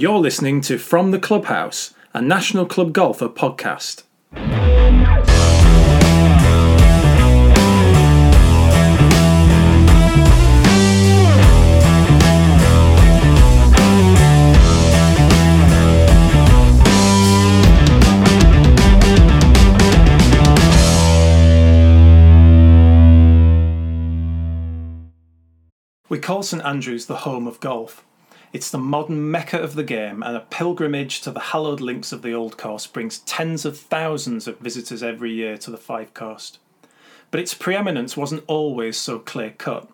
You're listening to From the Clubhouse, a National Club Golfer podcast. We call St Andrews the home of golf. It's the modern mecca of the game, and a pilgrimage to the hallowed links of the old course brings tens of thousands of visitors every year to the Fife Coast. But its preeminence wasn't always so clear cut.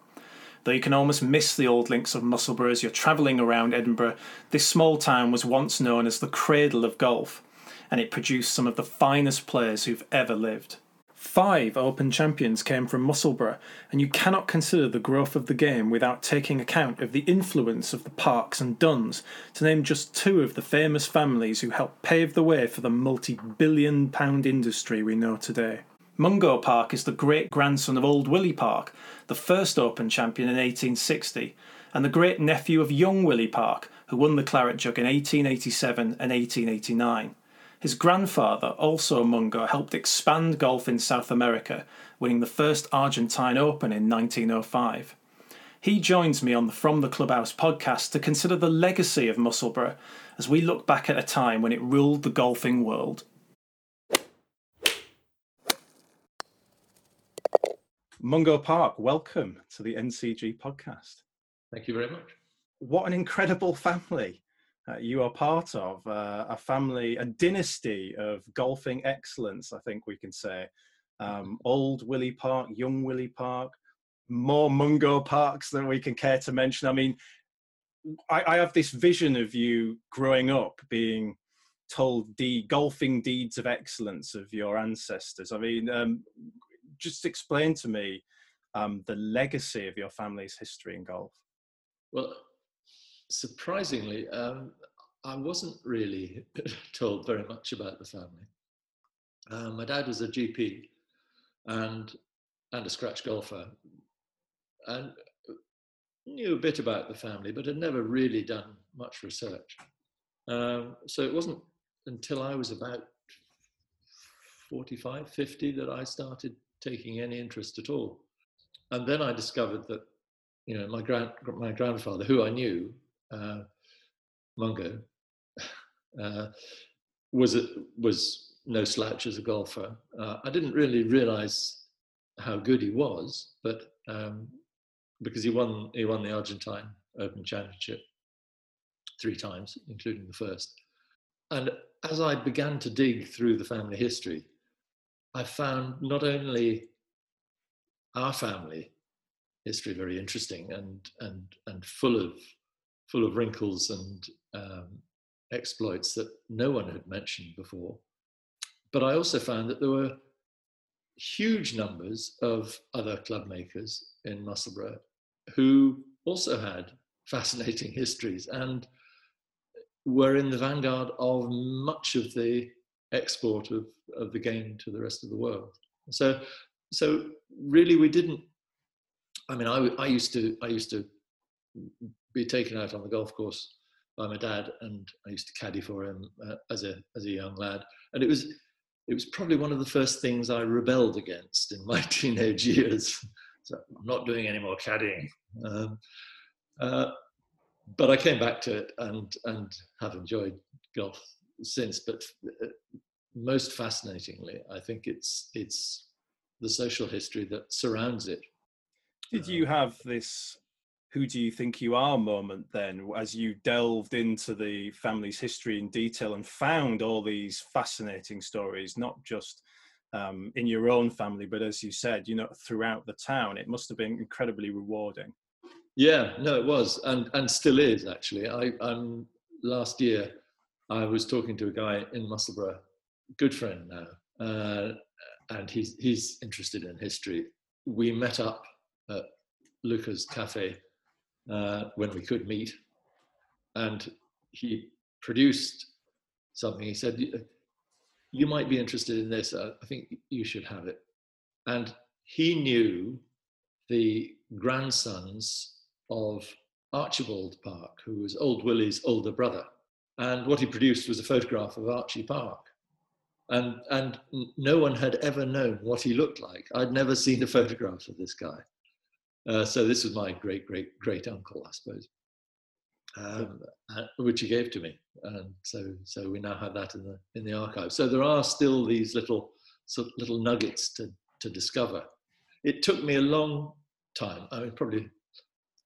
Though you can almost miss the old links of Musselburgh as you're travelling around Edinburgh, this small town was once known as the cradle of golf, and it produced some of the finest players who've ever lived. Five Open champions came from Musselburgh, and you cannot consider the growth of the game without taking account of the influence of the Parks and Duns, to name just two of the famous families who helped pave the way for the multi billion pound industry we know today. Mungo Park is the great grandson of Old Willie Park, the first Open champion in 1860, and the great nephew of young Willie Park, who won the Claret Jug in 1887 and 1889. His grandfather, also a Mungo, helped expand golf in South America, winning the first Argentine Open in 1905. He joins me on the From the Clubhouse podcast to consider the legacy of Musselburgh as we look back at a time when it ruled the golfing world. Mungo Park, welcome to the NCG podcast. Thank you very much. What an incredible family uh, you are part of uh, a family, a dynasty of golfing excellence, I think we can say. Um, old Willie Park, young Willie Park, more Mungo Parks than we can care to mention. I mean, I, I have this vision of you growing up being told the golfing deeds of excellence of your ancestors. I mean, um, just explain to me um, the legacy of your family's history in golf. Well, surprisingly, um, I wasn't really told very much about the family. Uh, my dad was a GP and and a scratch golfer, and knew a bit about the family, but had never really done much research. Um, so it wasn't until I was about 45, 50 that I started taking any interest at all. And then I discovered that, you know, my grand my grandfather, who I knew, uh, Mungo, uh, was a, was no slouch as a golfer. Uh, I didn't really realise how good he was, but um, because he won he won the Argentine Open Championship three times, including the first. And as I began to dig through the family history, I found not only our family history very interesting and and and full of full of wrinkles and um, exploits that no one had mentioned before. But I also found that there were huge numbers of other club makers in Musselburgh who also had fascinating histories and were in the vanguard of much of the export of, of the game to the rest of the world. So, so really, we didn't. I mean, I, I used to I used to be taken out on the golf course by my dad, and I used to caddy for him uh, as a as a young lad. And it was it was probably one of the first things I rebelled against in my teenage years. so I'm not doing any more caddying. Um, uh, but I came back to it and and have enjoyed golf since. But uh, most fascinatingly, I think it's it's the social history that surrounds it. Did you have this who do you think you are moment then as you delved into the family's history in detail and found all these fascinating stories not just um, in your own family but as you said you know throughout the town? It must have been incredibly rewarding. Yeah no it was and and still is actually. I i'm last year i was talking to a guy in musselburgh good friend now uh, and he's he's interested in history. We met up at Luca's cafe uh, when we could meet. And he produced something. He said, You might be interested in this. I think you should have it. And he knew the grandsons of Archibald Park, who was Old Willie's older brother. And what he produced was a photograph of Archie Park. And, and no one had ever known what he looked like. I'd never seen a photograph of this guy. Uh, so this was my great, great, great uncle, I suppose, um, uh, which he gave to me. And so, so we now have that in the, in the archive. So there are still these little, sort of little nuggets to, to discover. It took me a long time. I mean, probably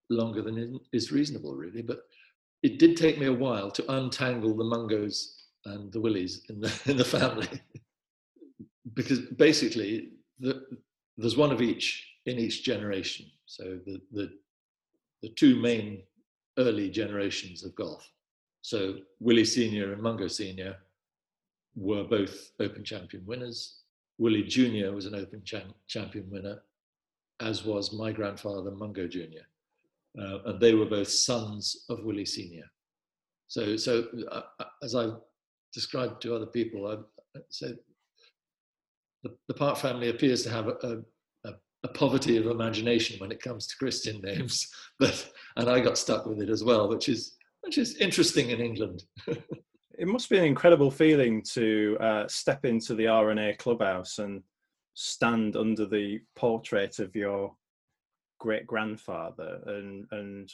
longer than is reasonable, really. But it did take me a while to untangle the Mungos and the Willies in the in the family, because basically the, there's one of each in each generation. So the the the two main early generations of golf. So Willie Senior and Mungo Senior were both Open Champion winners. Willie Junior was an Open Cham- Champion winner, as was my grandfather Mungo Junior uh, and they were both sons of Willie Senior. So, so uh, uh, as I've described to other people, I've said the, the Park family appears to have a, a, a, poverty of imagination when it comes to Christian names, but and I got stuck with it as well, which is which is interesting in England. it must be an incredible feeling to uh, step into the R&A clubhouse and stand under the portrait of your great grandfather and and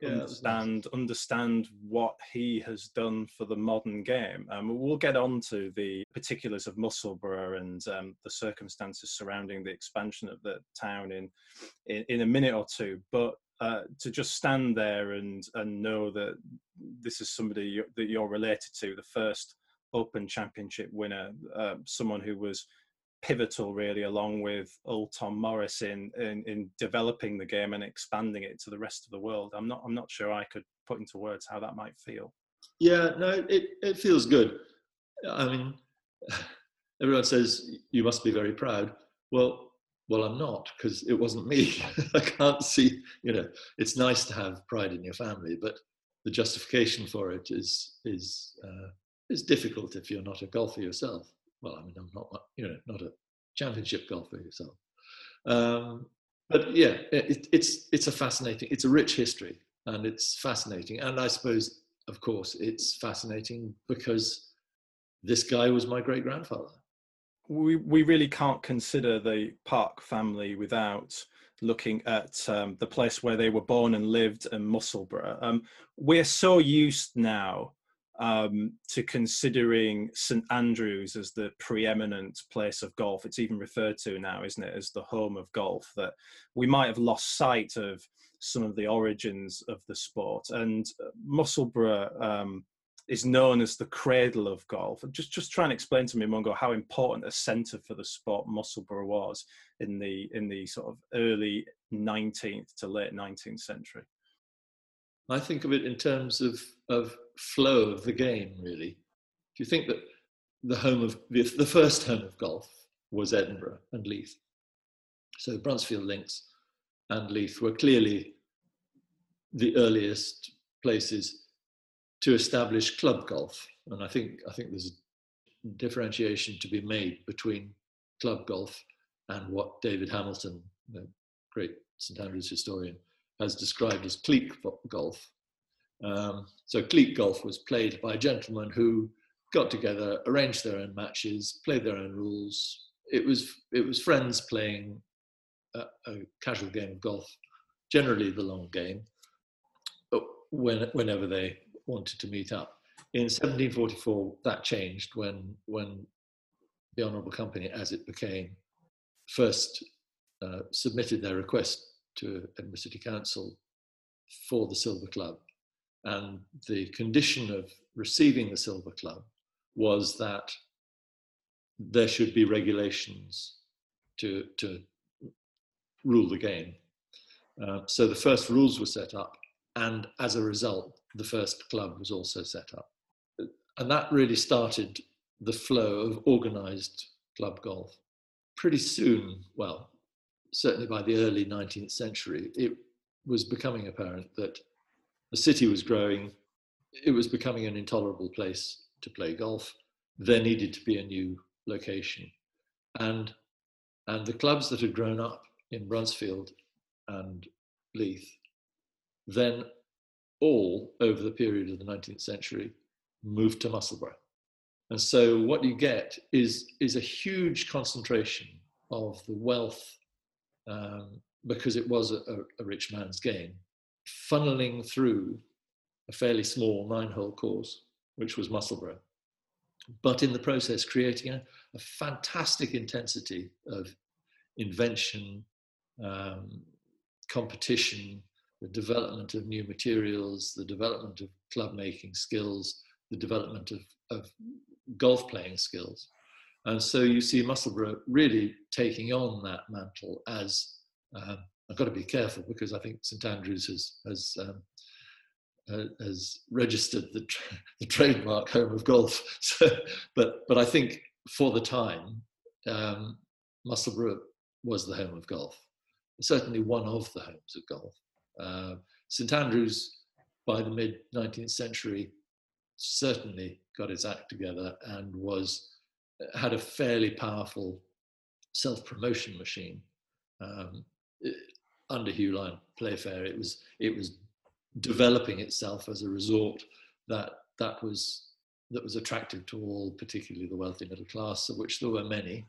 yeah, understand nice. understand what he has done for the modern game. Um, we'll get on to the particulars of Musselburgh and um, the circumstances surrounding the expansion of the town in in, in a minute or two. But uh, to just stand there and and know that this is somebody you, that you're related to, the first Open Championship winner, uh, someone who was pivotal really along with old Tom Morris in, in in developing the game and expanding it to the rest of the world. I'm not I'm not sure I could put into words how that might feel. Yeah, no, it, it feels good. I mean, everyone says you must be very proud. Well, well, I'm not because it wasn't me. I can't see. You know, it's nice to have pride in your family, but the justification for it is is uh, is difficult if you're not a golfer yourself well, I mean, I'm not, you know, not a championship golfer yourself. Um, but yeah, it, it's it's a fascinating, it's a rich history, and it's fascinating. And I suppose, of course, it's fascinating because this guy was my great grandfather. We we really can't consider the Park family without looking at um, the place where they were born and lived in Musselburgh. Um, we're so used now um, to considering St Andrews as the preeminent place of golf. It's even referred to now, isn't it, as the home of golf, that we might have lost sight of some of the origins of the sport. And uh, Musselburgh um, is known as the cradle of golf. Just, just try and explain to me, Mungo, how important a centre for the sport Musselburgh was in the in the sort of early 19th to late 19th century. I think of it in terms of, of flow of the game, really. If you think that the home of the, the first home of golf was Edinburgh and Leith, so Bruntsfield Links and Leith were clearly the earliest places to establish club golf, and I think I think there's differentiation to be made between club golf and what David Hamilton, the great St Andrews historian, as described as clique golf. Um, so clique golf was played by gentlemen who got together, arranged their own matches, played their own rules. It was it was friends playing a, a casual game of golf, generally the long game, when, whenever they wanted to meet up. In 1744, that changed when when the Honourable Company, as it became, first uh, submitted their request to Edinburgh City Council for the Silver Club. And the condition of receiving the Silver Club was that there should be regulations to, to rule the game. Uh, so the first rules were set up, and as a result, the first club was also set up. And that really started the flow of organized club golf. Pretty soon, well, certainly by the early 19th century, it was becoming apparent that the city was growing. It was becoming an intolerable place to play golf. There needed to be a new location. And, and the clubs that had grown up in Bruntsfield and Leith then all over the period of the 19th century moved to Musselburgh. And so what you get is, is a huge concentration of the wealth, um, because it was a, a, rich man's game, funneling through a fairly small nine-hole course, which was Musselburgh, but in the process creating a, a fantastic intensity of invention, um, competition, the development of new materials, the development of club making skills, the development of, of golf playing skills. And so you see Musselburgh really taking on that mantle as um, I've got to be careful because I think St Andrews has has um, uh, has registered the, tra- the, trademark home of golf. So, but but I think for the time, um, Musselburgh was the home of golf. Certainly one of the homes of golf. Uh, St Andrews, by the mid 19th century, certainly got its act together and was had a fairly powerful self-promotion machine. Um, under Hugh Lyon Playfair, it was it was developing itself as a resort that that was that was attractive to all, particularly the wealthy middle class, of which there were many,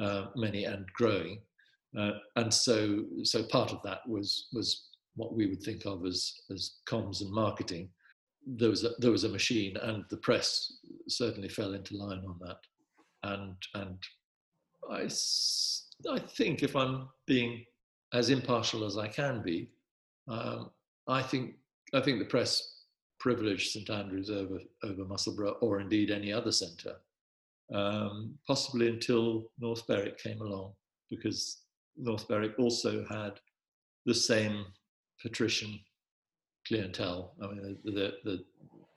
uh, many and growing. Uh, and so, so part of that was was what we would think of as as comms and marketing. There was a, there was a machine, and the press certainly fell into line on that. And and I I think if I'm being as impartial as I can be, um, I think I think the press privileged St Andrews over over Musselburgh or indeed any other centre, um, possibly until North Berwick came along, because North Berwick also had the same patrician clientele. I mean, the the, the,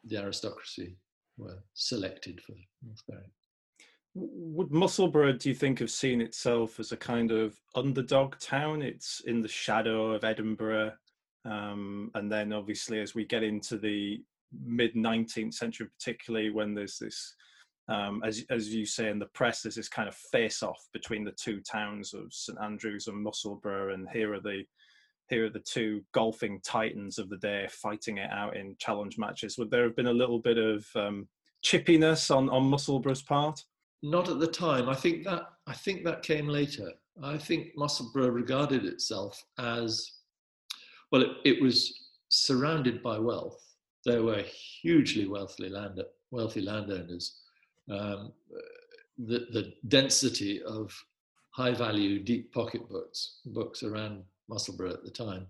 the aristocracy were selected for North Berwick. Would Musselburgh, do you think, have seen itself as a kind of underdog town? It's in the shadow of Edinburgh. Um, and then, obviously, as we get into the mid 19th century, particularly when there's this, um, as, as you say in the press, there's this kind of face off between the two towns of St Andrews and Musselburgh. And here are the here are the two golfing titans of the day fighting it out in challenge matches. Would there have been a little bit of um, chippiness on, on Musselburgh's part? Not at the time. I think that I think that came later. I think Musselburgh regarded itself as well. It, it was surrounded by wealth. There were hugely wealthy land wealthy landowners. Um, the, the density of high value deep pocket books books around Musselburgh at the time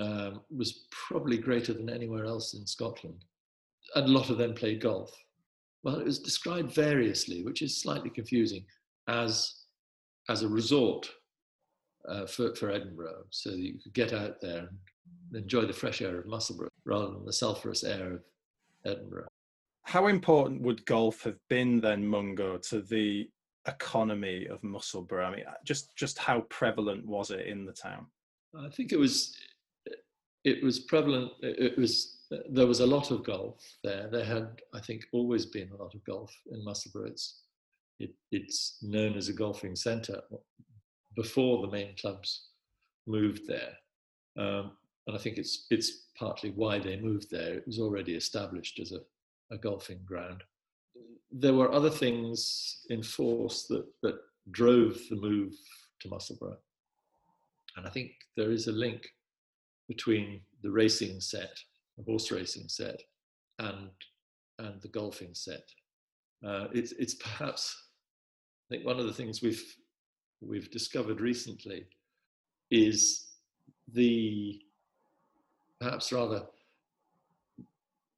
um, was probably greater than anywhere else in Scotland. And a lot of them played golf well, it was described variously, which is slightly confusing, as, as a resort uh, for, for Edinburgh, so that you could get out there and enjoy the fresh air of Musselburgh rather than the sulphurous air of Edinburgh. How important would golf have been then, Mungo, to the economy of Musselburgh? I mean, just just how prevalent was it in the town? I think it was it was prevalent. It was there was a lot of golf there. There had, I think, always been a lot of golf in Musselburgh. It's, it, it's known as a golfing centre before the main clubs moved there. Um, and I think it's, it's partly why they moved there. It was already established as a, a golfing ground. There were other things in force that, that drove the move to Musselburgh. And I think there is a link between the racing set the horse racing set and and the golfing set. Uh, it's it's perhaps I think one of the things we've we've discovered recently is the perhaps rather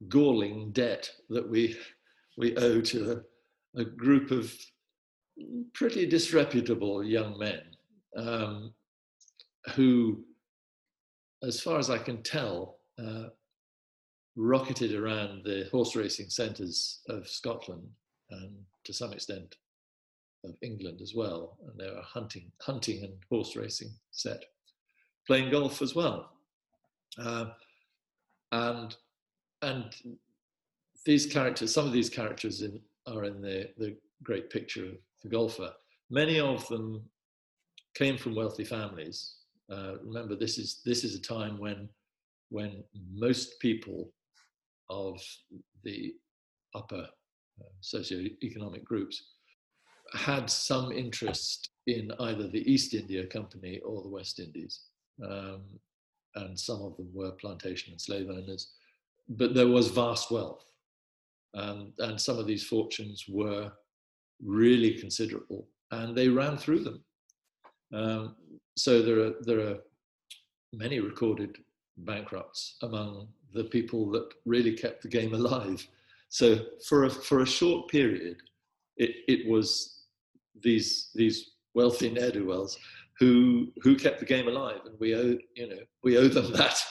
galling debt that we we owe to a, a group of pretty disreputable young men um, who, as far as I can tell, uh, rocketed around the horse racing centres of Scotland and to some extent of England as well. And they were hunting, hunting and horse racing set, playing golf as well. Uh, and and these characters, some of these characters in, are in the, the great picture of the golfer. Many of them came from wealthy families. Uh, remember, this is this is a time when when most people of the upper uh, socio-economic groups had some interest in either the East India Company or the West Indies. Um, and some of them were plantation and slave owners. But there was vast wealth. Um, and some of these fortunes were really considerable, and they ran through them. Um, so there are, there are many recorded bankrupts among the people that really kept the game alive. So for a, for a short period, it, it was these, these wealthy ne'er-do-wells who, who kept the game alive. And we owe, you know, we owe them that.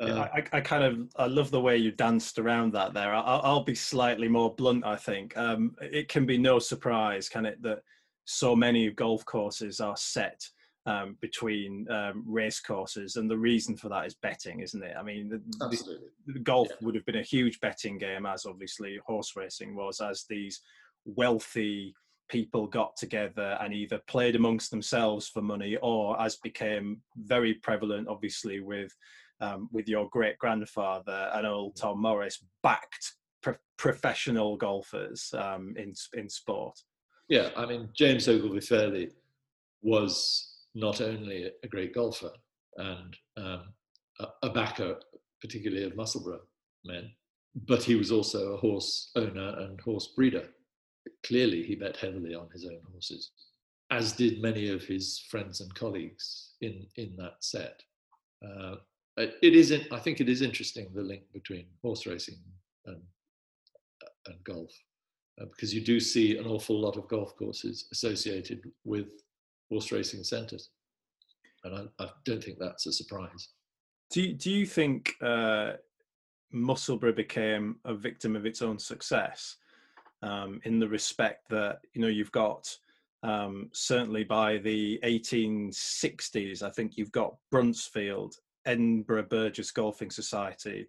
Uh, I, I, kind of I love the way you danced around that there. I'll, I'll be slightly more blunt. I think um, it can be no surprise, can it, that so many golf courses are set um, between um, race courses, and the reason for that is betting, isn't it? I mean, the, the, the golf yeah. would have been a huge betting game, as obviously horse racing was, as these wealthy people got together and either played amongst themselves for money, or as became very prevalent, obviously with um, with your great grandfather and old Tom Morris, backed pro- professional golfers um, in in sport. Yeah, I mean James Ogilvie Fairlie was not only a great golfer and um, a, backer, particularly of Musselburgh men, but he was also a horse owner and horse breeder. Clearly, he bet heavily on his own horses, as did many of his friends and colleagues in, in that set. Uh, it is, I think it is interesting the link between horse racing and, and golf, uh, because you do see an awful lot of golf courses associated with horse racing centres. And I, I, don't think that's a surprise. Do you, do you think uh, Musselburgh became a victim of its own success um, in the respect that, you know, you've got um, certainly by the 1860s, I think you've got Bruntsfield, Edinburgh Burgess Golfing Society,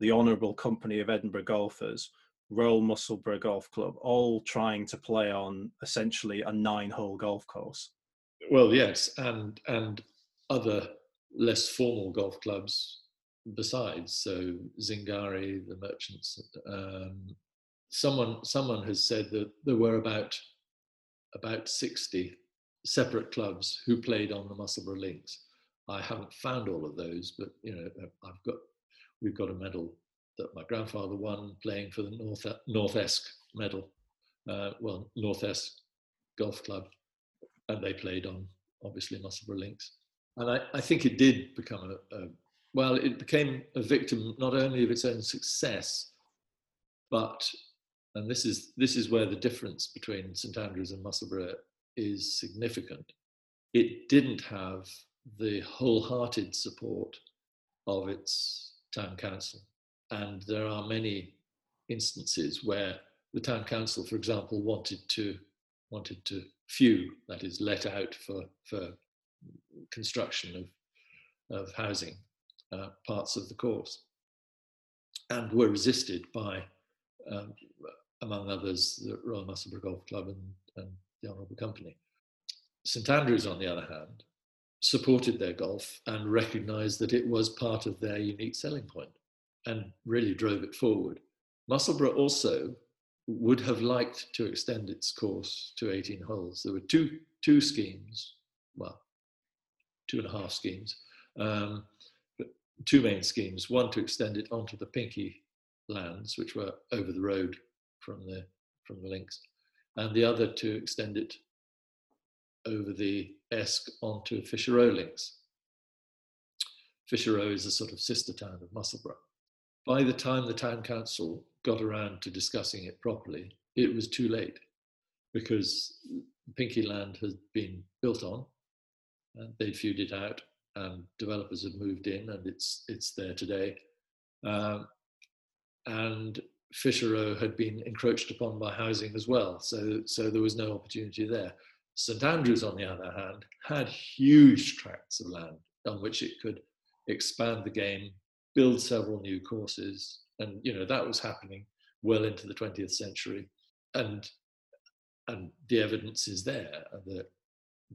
the Honourable Company of Edinburgh Golfers, Royal Musselburgh Golf Club, all trying to play on essentially a nine hole golf course. Well, yes, and and other less formal golf clubs besides. So Zingari, the merchants. Um, someone someone has said that there were about about 60 separate clubs who played on the Musselburgh Links. I haven't found all of those, but you know, I've got we've got a medal that my grandfather won playing for the North North Esk medal, uh, well North Esk Golf Club, and they played on obviously Musselburgh Links. And I, I think it did become a, a, well, it became a victim not only of its own success, but, and this is, this is where the difference between St Andrews and Musselburgh is significant. It didn't have the wholehearted support of its town council. And there are many instances where the town council, for example, wanted to wanted to feu, that is, let out for, for construction of, of housing uh, parts of the course and were resisted by, um, among others, the Royal Musselburgh Golf Club and, and the Honourable Company. St Andrews, on the other hand, supported their golf and recognised that it was part of their unique selling point and really drove it forward. Musselburgh also would have liked to extend its course to 18 holes. There were two, two schemes, well, two and a half schemes, um, two main schemes. One to extend it onto the Pinkie lands, which were over the road from the, from the links, and the other to extend it over the Esk onto Fisherrow links. Fisherrow is a sort of sister town of Musselburgh. By the time the town council got around to discussing it properly, it was too late because Pinkie land had been built on and they'd feued it out and developers had moved in and it's it's there today. Um, and Fisherrow had been encroached upon by housing as well, so so there was no opportunity there. St Andrews, on the other hand, had huge tracts of land on which it could expand the game, build several new courses, and you know that was happening well into the 20th century and and the evidence is there that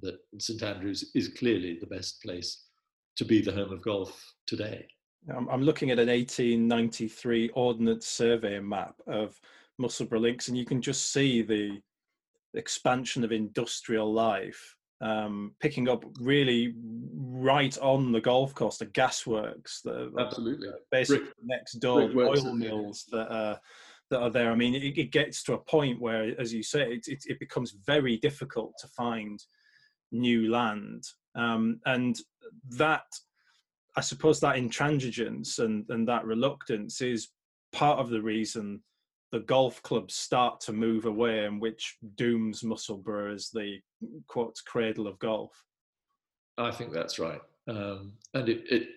that st andrews is clearly the best place to be the home of golf today. I'm looking at an 1893 ordnance survey map of Musselburgh links, and you can just see the expansion of industrial life um, picking up really right on the golf course, the gasworks, the absolutely. basically Brick, next door, the oil mills that are that are there. I mean, it, it, gets to a point where, as you say, it, it, it becomes very difficult to find new land, um, and that I suppose that intransigence and and that reluctance is part of the reason the golf clubs start to move away and which dooms Musselburgh as the quote cradle of golf. I think that's right, um, and it, it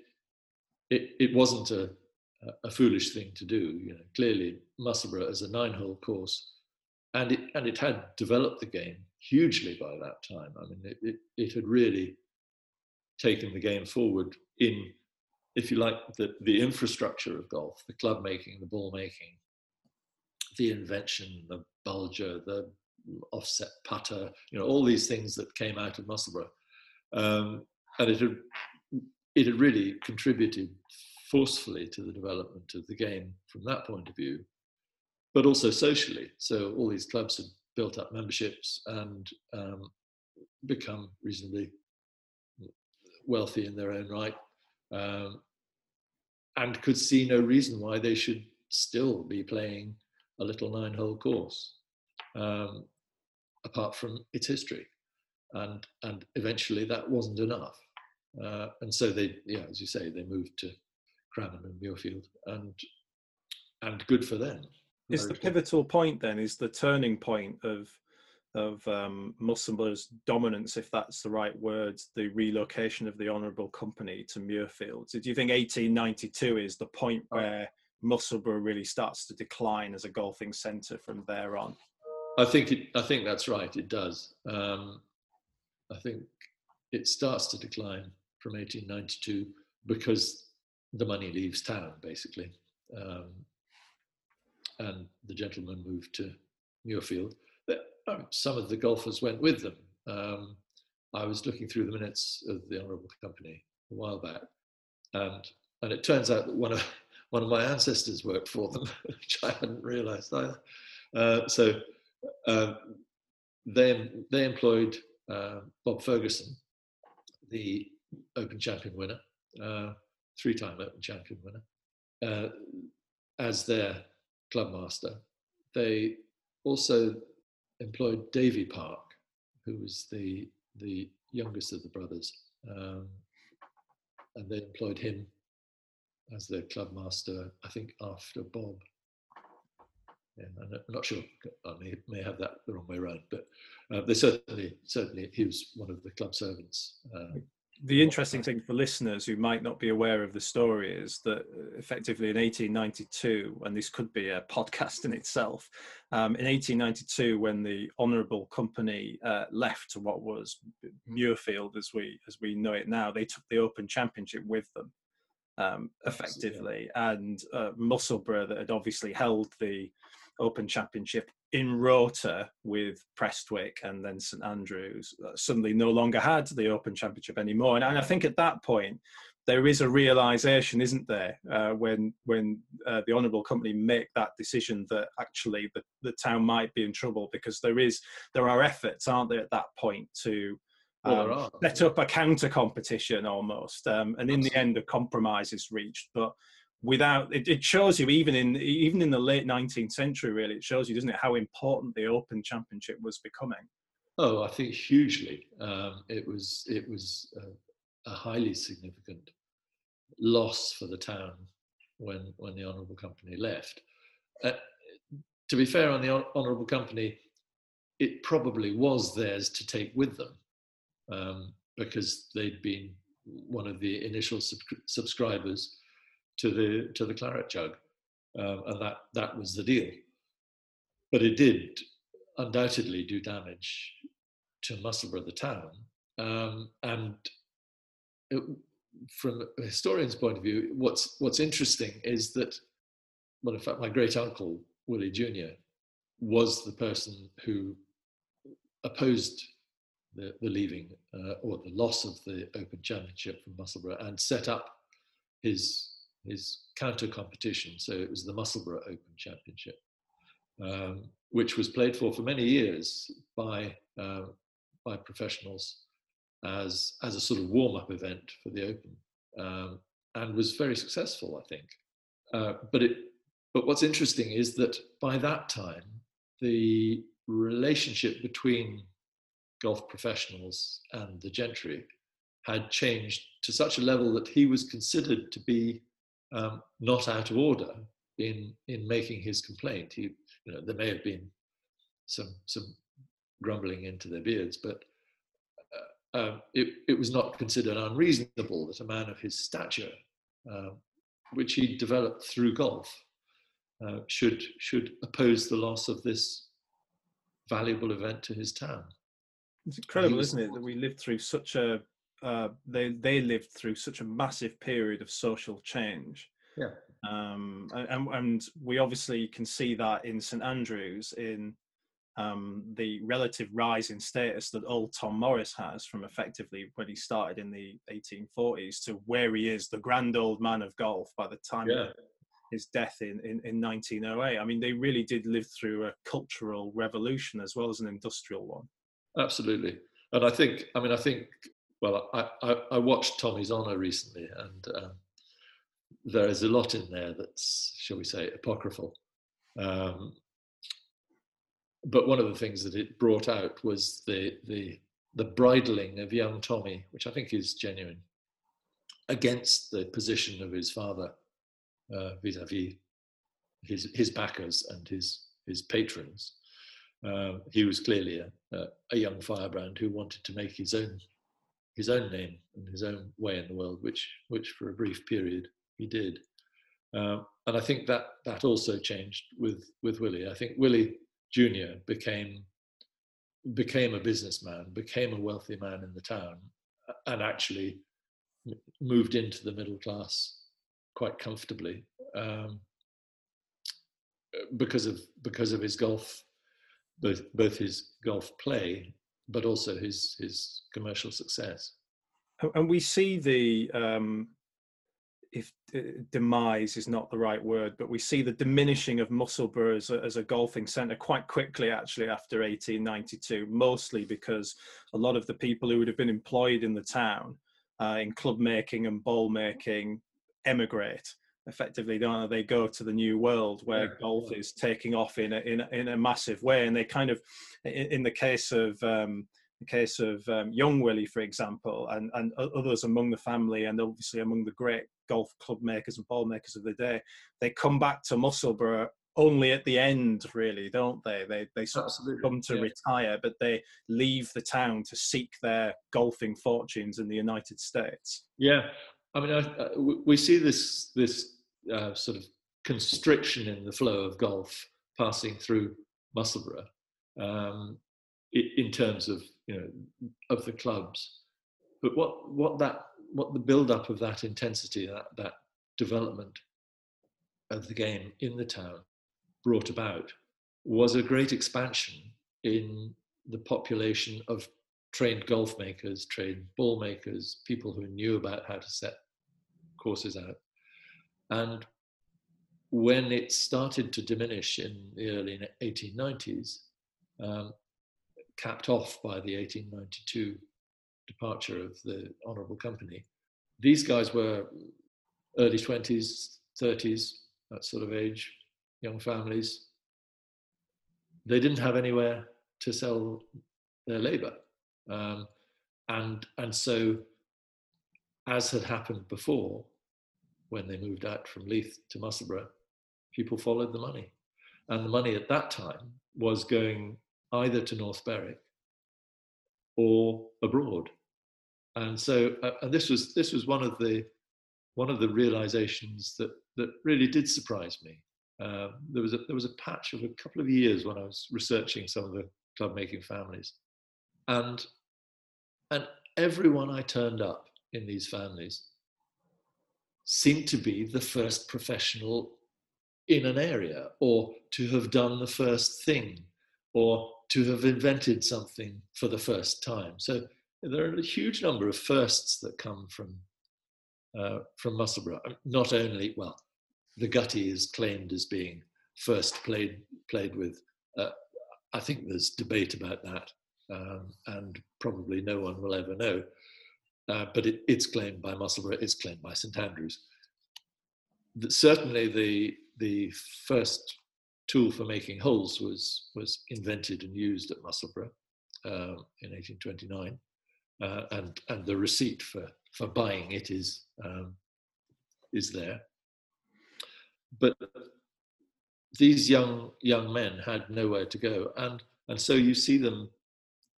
it it wasn't a a foolish thing to do. You know, clearly Musselburgh as a nine-hole course, and it and it had developed the game hugely by that time. I mean, it it, it had really taken the game forward in, if you like, the the infrastructure of golf, the club making, the ball making, the invention, the bulger, the offset putter, you know, all these things that came out of Musselburgh. Um, and it had, it had really contributed forcefully to the development of the game from that point of view, but also socially. So all these clubs had built up memberships and um, become reasonably wealthy in their own right, um, and could see no reason why they should still be playing a little nine hole course, um, apart from its history. And, and eventually that wasn't enough. Uh, and so they, yeah, as you say, they moved to Cranham and Muirfield, and and good for them. Is the pivotal point then? Is the turning point of of um, Musselburgh's dominance, if that's the right word, the relocation of the Honourable Company to Muirfield? So Do you think 1892 is the point where Musselburgh really starts to decline as a golfing centre from there on. I think it, I think that's right. It does. Um, I think it starts to decline from 1892 because the money leaves town, basically, um, and the gentlemen moved to Muirfield. Um, some of the golfers went with them. Um, I was looking through the minutes of the Honourable Company a while back, and and it turns out that one of one of my ancestors worked for them, which I hadn't realised either. Uh, so uh, they they employed uh, Bob Ferguson, the Open champion winner, uh, three-time Open champion winner, uh, as their club master. They also employed Davy Park, who was the the youngest of the brothers, um, and they employed him as the club master, I think after Bob. Yeah, I'm not sure. I may, may have that the wrong way around, but uh, they certainly, certainly, he was one of the club servants. Uh, the interesting thing for listeners who might not be aware of the story is that uh, effectively in 1892, and this could be a podcast in itself, um, in 1892, when the Honourable Company uh, left to what was Muirfield as we as we know it now, they took the Open Championship with them um, effectively, and uh, Musselburgh that had obviously held the Open Championship in rota with Prestwick and then St Andrews uh, suddenly no longer had the Open Championship anymore. And, and, I think at that point there is a realization, isn't there, uh, when when uh, the Honourable Company make that decision that actually the, the town might be in trouble because there is there are efforts, aren't there, at that point to well, um, set up a counter competition almost. Um, and in the end, a compromise is reached. But without it, it, shows you even in even in the late 19th century, really, it shows you, doesn't it, how important the Open Championship was becoming. Oh, I think hugely. Um, it was it was a, a, highly significant loss for the town when when the Honourable Company left. Uh, to be fair on the Honourable Company, it probably was theirs to take with them um, because they'd been one of the initial sub- subscribers to the to the claret jug, um, and that that was the deal. But it did undoubtedly do damage to Musselburgh, the town, um, and it, from a historian's point of view, what's what's interesting is that, well, in fact, my great uncle Willie Junior was the person who opposed the, the leaving uh, or the loss of the Open Championship from Musselburgh and set up his his counter competition. So it was the Musselburgh Open Championship. um, which was played for for many years by uh, by professionals as as a sort of warm up event for the Open, um, and was very successful, I think. Uh, but it but what's interesting is that by that time, the relationship between golf professionals and the gentry had changed to such a level that he was considered to be um, not out of order in in making his complaint. He, you know, there may have been some some grumbling into their beards, but uh, uh, it, it was not considered unreasonable that a man of his stature, uh, which he developed through golf, uh, should should oppose the loss of this valuable event to his town. It's incredible, was, isn't it, that we lived through such a uh, they they lived through such a massive period of social change. Yeah. Um, and, and we obviously can see that in St Andrews in um, the relative rise in status that old Tom Morris has from effectively when he started in the 1840s to where he is, the grand old man of golf by the time yeah. of his death in, in, in 1908. I mean, they really did live through a cultural revolution as well as an industrial one. Absolutely. And I think, I mean, I think well, I, I, I watched Tommy's Honour recently, and um, there is a lot in there that's, shall we say, apocryphal. Um, but one of the things that it brought out was the the the bridling of young Tommy, which I think is genuine, against the position of his father uh, vis-a-vis his his backers and his his patrons. Uh, he was clearly a, a young firebrand who wanted to make his own his own name and his own way in the world, which which for a brief period he did. Uh, and I think that that also changed with with Willie. I think Willie Junior became became a businessman, became a wealthy man in the town, and actually moved into the middle class quite comfortably um, because of because of his golf, both both his golf play but also his his commercial success. And we see the um, if uh, demise is not the right word, but we see the diminishing of Musselburgh as a, as a golfing centre quite quickly, actually, after 1892, mostly because a lot of the people who would have been employed in the town uh, in club making and ball making emigrate. Effectively, don't they? They go to the new world where yeah. golf is taking off in a, in a, in a massive way, and they kind of, in, in the case of um, the case of um, young Willie, for example, and, and others among the family, and obviously among the great golf club makers and ball makers of the day, they come back to Musselburgh only at the end, really, don't they? They they sort Absolutely. of come to yeah. retire, but they leave the town to seek their golfing fortunes in the United States. Yeah, I mean, I, I, we see this this uh, sort of constriction in the flow of golf passing through Musselburgh. Um, in terms of you know of the clubs but what what that what the build up of that intensity that that development of the game in the town brought about was a great expansion in the population of trained golf makers trained ball makers people who knew about how to set courses out and when it started to diminish in the early 1890s um, capped off by the 1892 departure of the Honourable Company. These guys were early 20s, 30s, that sort of age, young families. They didn't have anywhere to sell their labour. Um, and, and so, as had happened before, when they moved out from Leith to Musselburgh, people followed the money. And the money at that time was going either to North Berwick or abroad. And so, uh, and this was this was one of the one of the realizations that that really did surprise me. Uh, there was a there was a patch of a couple of years when I was researching some of the club making families, and and everyone I turned up in these families seemed to be the first professional in an area or to have done the first thing or to have invented something for the first time. So there are a huge number of firsts that come from uh, from Musselburgh. Not only, well, the Gutty is claimed as being first played played with. Uh, I think there's debate about that, um, and probably no one will ever know. Uh, but it, it's claimed by Musselburgh, it's claimed by St Andrews. Certainly, the the first tool for making holes was was invented and used at Musselburgh uh, in 1829, uh, and and the receipt for for buying it is um, is there. But these young young men had nowhere to go, and and so you see them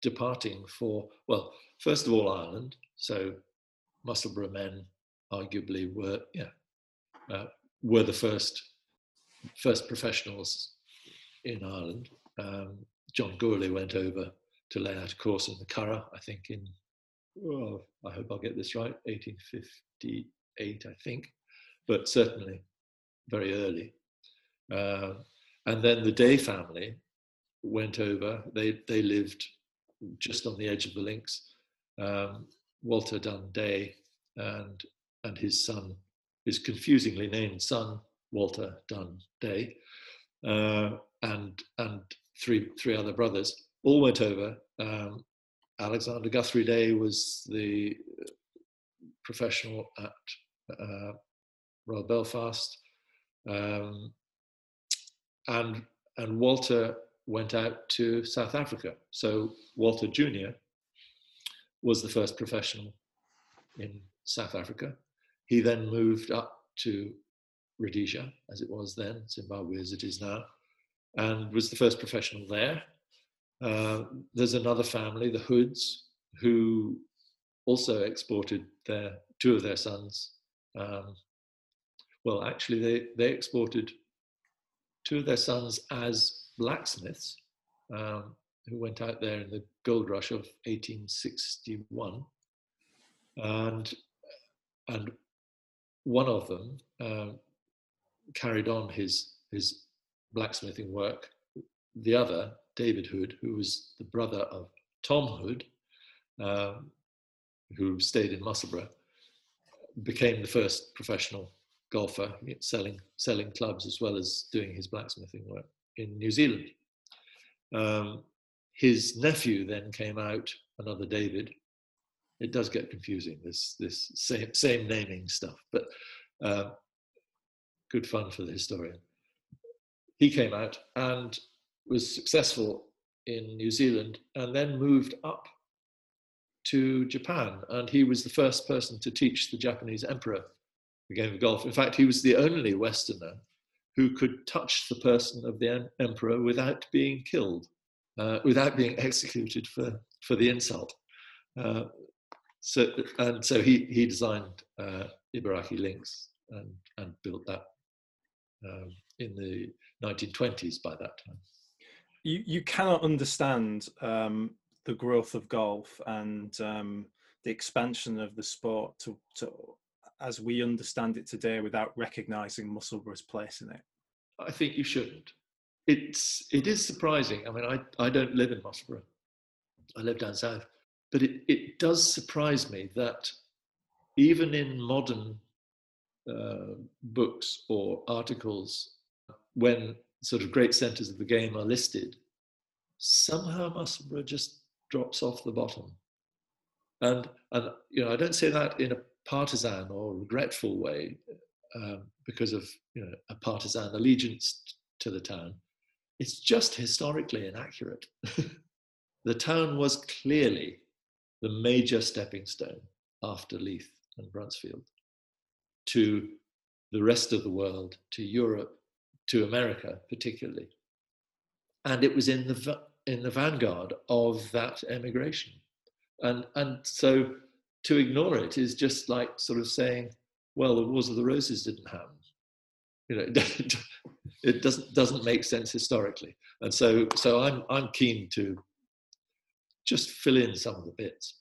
departing for well, first of all Ireland. So Musselburgh men arguably were yeah uh, were the first first professionals in Ireland. Um, John Gourlay went over to lay out a course in the Curragh, I think in well, I hope I'll get this right, 1858, I think, but certainly very early. Uh, and then the Day family went over. They they lived just on the edge of the links. Um, Walter Dunn Day and and his son, his confusingly named son Walter Dunn Day, uh, and and three three other brothers all went over. Um, Alexander Guthrie Day was the professional at uh, Royal Belfast. Um, and and Walter went out to South Africa. So Walter Jr. was the first professional in South Africa. He then moved up to Rhodesia, as it was then, Zimbabwe as it is now, and was the first professional there. Uh, there's another family, the Hoods, who also exported their two of their sons. Um, well, actually, they, they exported two of their sons as blacksmiths um, who went out there in the gold rush of 1861. And, and one of them uh, carried on his, his blacksmithing work. The other, David Hood, who was the brother of Tom Hood, um, who stayed in Musselburgh, became the first professional golfer, selling selling clubs as well as doing his blacksmithing work in New Zealand. Um, his nephew then came out, another David. It does get confusing this this same same naming stuff, but uh, good fun for the historian. He came out and was successful in New Zealand, and then moved up to Japan, and he was the first person to teach the Japanese emperor the game of golf. In fact, he was the only Westerner who could touch the person of the emperor without being killed, uh, without being executed for, for the insult. Uh, so, and so he, he designed uh, Ibaraki Links and, and built that um, in the 1920s by that time. You, you cannot understand um, the growth of golf and um, the expansion of the sport to, to as we understand it today without recognizing Musselburgh's place in it? I think you shouldn't. It's it is surprising. I mean, I, I don't live in Musselburgh. I live down south. But it, it does surprise me that even in modern uh, books or articles, when sort of great centres of the game are listed, somehow Musselburgh just drops off the bottom. And and you know, I don't say that in a partisan or regretful way um, because of you know, a partisan allegiance to the town. It's just historically inaccurate. the town was clearly the major stepping stone after Leith and Bruntsfield to the rest of the world, to Europe, to America particularly. And it was in the, in the vanguard of that emigration. And, and so to ignore it is just like sort of saying, well, the Wars of the Roses didn't happen. You know, it doesn't doesn't make sense historically, and so so I'm I'm keen to just fill in some of the bits.